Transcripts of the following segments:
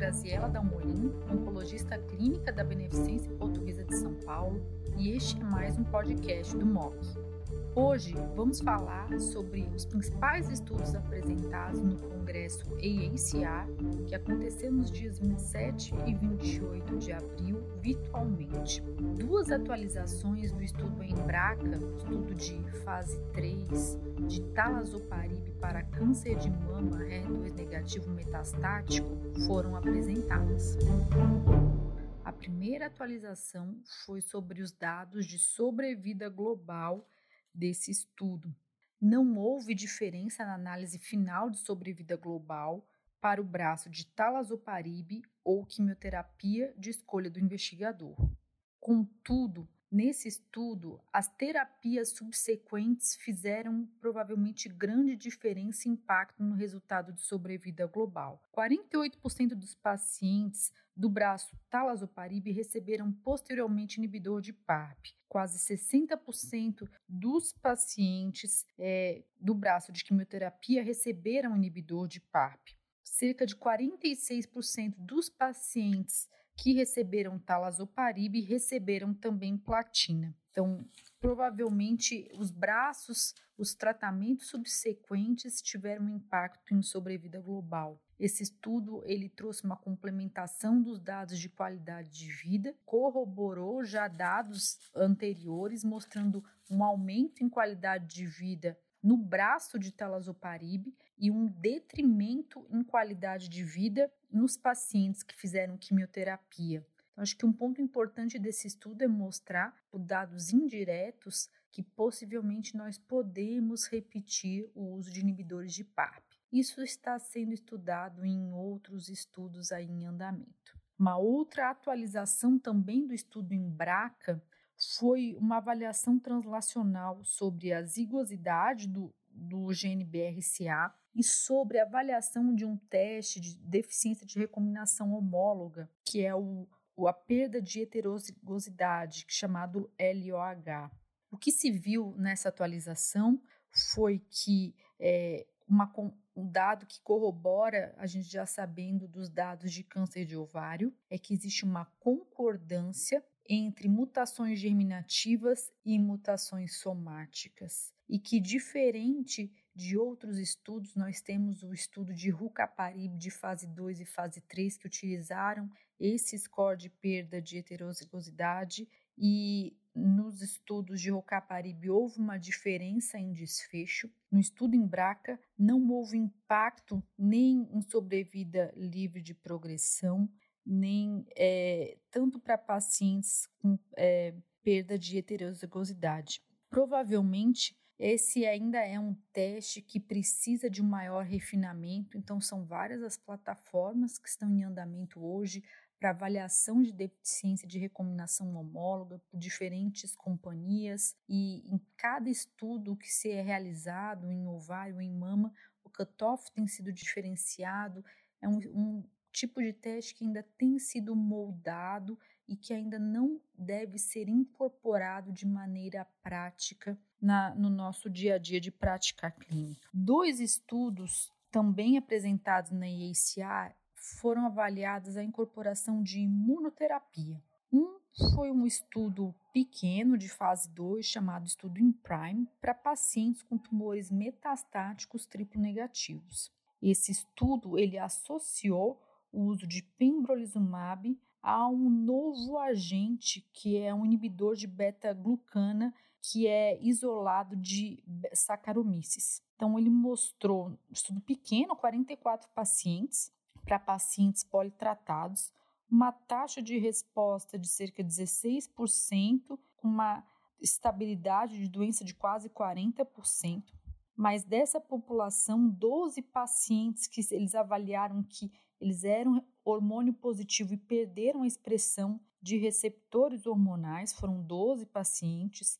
Graziela Dalmolin, oncologista clínica da Beneficência Portuguesa de São Paulo, e este é mais um podcast do MOC. Hoje vamos falar sobre os principais estudos apresentados no Congresso AACR, que aconteceu nos dias 27 e 28 de abril virtualmente. Duas atualizações do estudo Embraca, estudo de fase 3 de talazoparib para câncer de mama HER2 negativo metastático, foram apresentadas. A primeira atualização foi sobre os dados de sobrevida global desse estudo. Não houve diferença na análise final de sobrevida global para o braço de talazoparib ou quimioterapia de escolha do investigador. Contudo, Nesse estudo, as terapias subsequentes fizeram provavelmente grande diferença e impacto no resultado de sobrevida global. 48% dos pacientes do braço talazoparib receberam posteriormente inibidor de PARP. Quase 60% dos pacientes é, do braço de quimioterapia receberam inibidor de PARP. Cerca de 46% dos pacientes que receberam talazoparib receberam também platina. Então, provavelmente os braços, os tratamentos subsequentes tiveram impacto em sobrevida global. Esse estudo ele trouxe uma complementação dos dados de qualidade de vida, corroborou já dados anteriores mostrando um aumento em qualidade de vida no braço de talazoparib e um detrimento em qualidade de vida nos pacientes que fizeram quimioterapia. Então, acho que um ponto importante desse estudo é mostrar, por dados indiretos, que possivelmente nós podemos repetir o uso de inibidores de PARP. Isso está sendo estudado em outros estudos aí em andamento. Uma outra atualização também do estudo em BRACA foi uma avaliação translacional sobre a zigosidade do, do gene BRCA e sobre a avaliação de um teste de deficiência de recombinação homóloga, que é o, a perda de heterozigosidade, chamado LOH. O que se viu nessa atualização foi que é, uma, um dado que corrobora, a gente já sabendo dos dados de câncer de ovário, é que existe uma concordância entre mutações germinativas e mutações somáticas. E que, diferente de outros estudos, nós temos o estudo de Rucaparib de fase 2 e fase 3 que utilizaram esse score de perda de heterozigosidade e nos estudos de Rucaparib houve uma diferença em desfecho. No estudo em Braca não houve impacto nem em sobrevida livre de progressão, nem é, tanto para pacientes com é, perda de heterozigosidade. Provavelmente esse ainda é um teste que precisa de um maior refinamento, então são várias as plataformas que estão em andamento hoje para avaliação de deficiência de recombinação homóloga por diferentes companhias e em cada estudo que se é realizado em ovário ou em mama, o cutoff tem sido diferenciado, é um, um tipo de teste que ainda tem sido moldado e que ainda não deve ser incorporado de maneira prática na, no nosso dia a dia de prática clínica. Dois estudos também apresentados na IACA foram avaliados a incorporação de imunoterapia. Um foi um estudo pequeno de fase 2 chamado estudo IMPRIME para pacientes com tumores metastáticos triplo negativos. Esse estudo ele associou o uso de pembrolizumab a um novo agente que é um inibidor de beta-glucana que é isolado de Saccharomyces. Então ele mostrou um estudo pequeno, 44 pacientes, para pacientes politratados, uma taxa de resposta de cerca de 16%, com uma estabilidade de doença de quase 40%. Mas dessa população, 12 pacientes que eles avaliaram que eles eram hormônio positivo e perderam a expressão de receptores hormonais, foram 12 pacientes.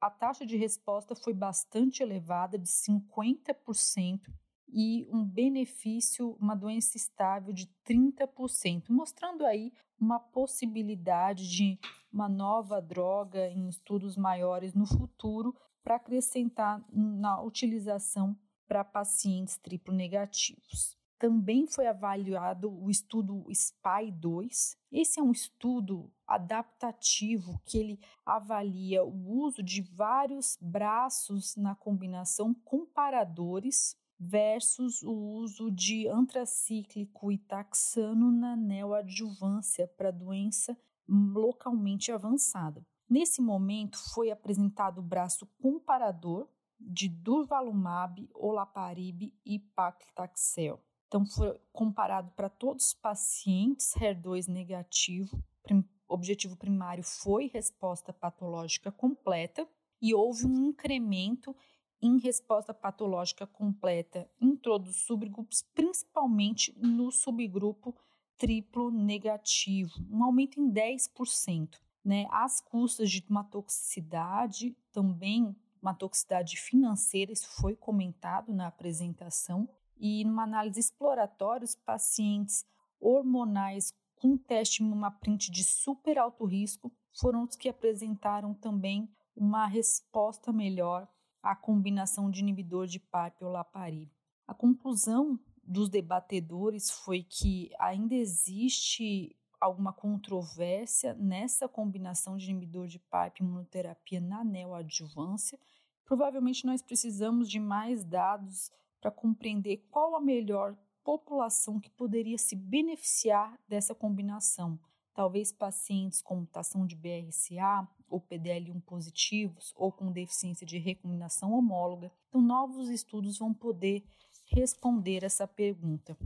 a taxa de resposta foi bastante elevada, de 50%, e um benefício, uma doença estável de 30%, mostrando aí uma possibilidade de uma nova droga em estudos maiores no futuro para acrescentar na utilização para pacientes triplo negativos. Também foi avaliado o estudo SPY-2. Esse é um estudo adaptativo que ele avalia o uso de vários braços na combinação comparadores versus o uso de antracíclico e taxano na neoadjuvância para doença localmente avançada. Nesse momento foi apresentado o braço comparador de durvalumab, olaparib e paclitaxel. Então foi comparado para todos os pacientes HER2 negativo. Prim, objetivo primário foi resposta patológica completa e houve um incremento em resposta patológica completa em todos os subgrupos, principalmente no subgrupo triplo negativo, um aumento em 10%. Né? As custas de uma toxicidade, também uma toxicidade financeira, isso foi comentado na apresentação, e numa análise exploratória, os pacientes hormonais com teste print de super alto risco foram os que apresentaram também uma resposta melhor à combinação de inibidor de PARP ou LAPARI. A conclusão dos debatedores foi que ainda existe alguma controvérsia nessa combinação de inibidor de PARP e imunoterapia na neoadjuvância. Provavelmente nós precisamos de mais dados para compreender qual a melhor população que poderia se beneficiar dessa combinação. Talvez pacientes com mutação de BRCA ou PDL1 positivos ou com deficiência de recombinação homóloga. Então, novos estudos vão poder responder essa pergunta.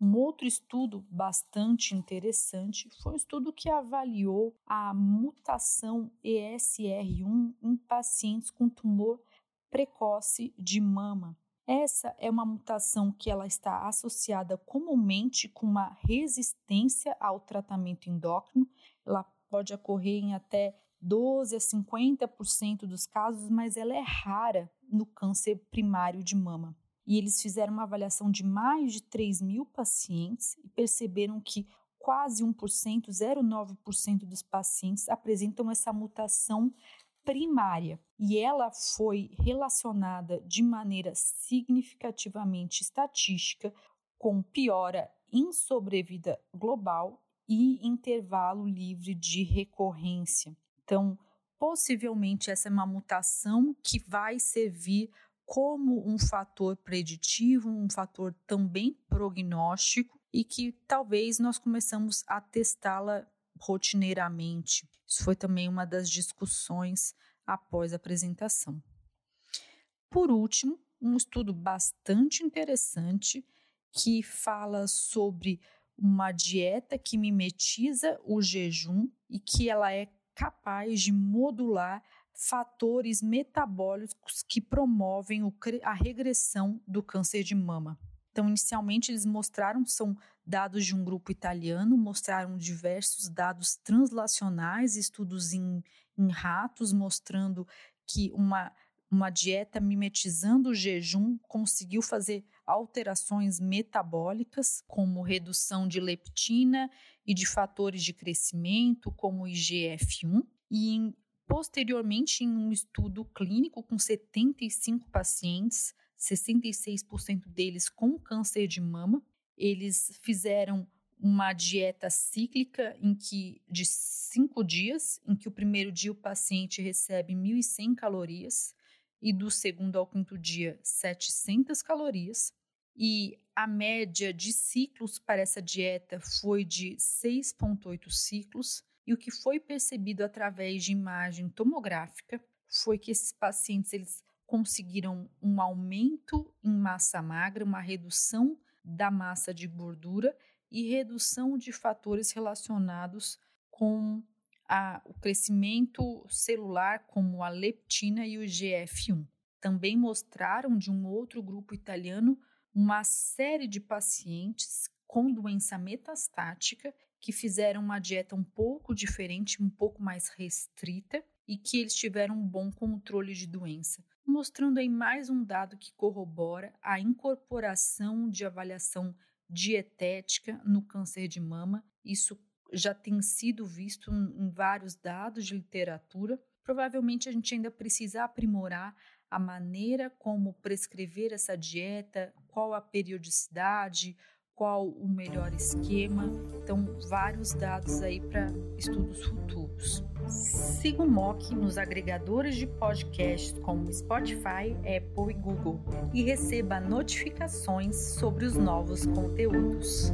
Um outro estudo bastante interessante foi um estudo que avaliou a mutação ESR1 em pacientes com tumor precoce de mama. Essa é uma mutação que ela está associada comumente com uma resistência ao tratamento endócrino. Ela pode ocorrer em até 12 a 50% dos casos, mas ela é rara no câncer primário de mama e eles fizeram uma avaliação de mais de 3 mil pacientes e perceberam que quase 1%, 0,9% dos pacientes apresentam essa mutação primária e ela foi relacionada de maneira significativamente estatística com piora em sobrevida global e intervalo livre de recorrência. Então, possivelmente essa é uma mutação que vai servir como um fator preditivo, um fator também prognóstico e que talvez nós começamos a testá-la rotineiramente. Isso foi também uma das discussões após a apresentação. Por último, um estudo bastante interessante que fala sobre uma dieta que mimetiza o jejum e que ela é capaz de modular fatores metabólicos que promovem a regressão do câncer de mama. Então, inicialmente, eles mostraram, são dados de um grupo italiano, mostraram diversos dados translacionais, estudos em, em ratos, mostrando que uma, uma dieta mimetizando o jejum conseguiu fazer alterações metabólicas, como redução de leptina e de fatores de crescimento, como IGF-1. E Posteriormente, em um estudo clínico com 75 pacientes, 66% deles com câncer de mama, eles fizeram uma dieta cíclica em que de cinco dias, em que o primeiro dia o paciente recebe 1.100 calorias e do segundo ao quinto dia 700 calorias. E a média de ciclos para essa dieta foi de 6,8 ciclos, e o que foi percebido através de imagem tomográfica foi que esses pacientes eles conseguiram um aumento em massa magra, uma redução da massa de gordura e redução de fatores relacionados com a, o crescimento celular, como a leptina e o GF1. Também mostraram de um outro grupo italiano uma série de pacientes com doença metastática que fizeram uma dieta um pouco diferente, um pouco mais restrita e que eles tiveram um bom controle de doença, mostrando aí mais um dado que corrobora a incorporação de avaliação dietética no câncer de mama. Isso já tem sido visto em vários dados de literatura. Provavelmente a gente ainda precisa aprimorar a maneira como prescrever essa dieta, qual a periodicidade, qual o melhor esquema. Então, vários dados aí para estudos futuros. Siga o MOC nos agregadores de podcasts como Spotify, Apple e Google e receba notificações sobre os novos conteúdos.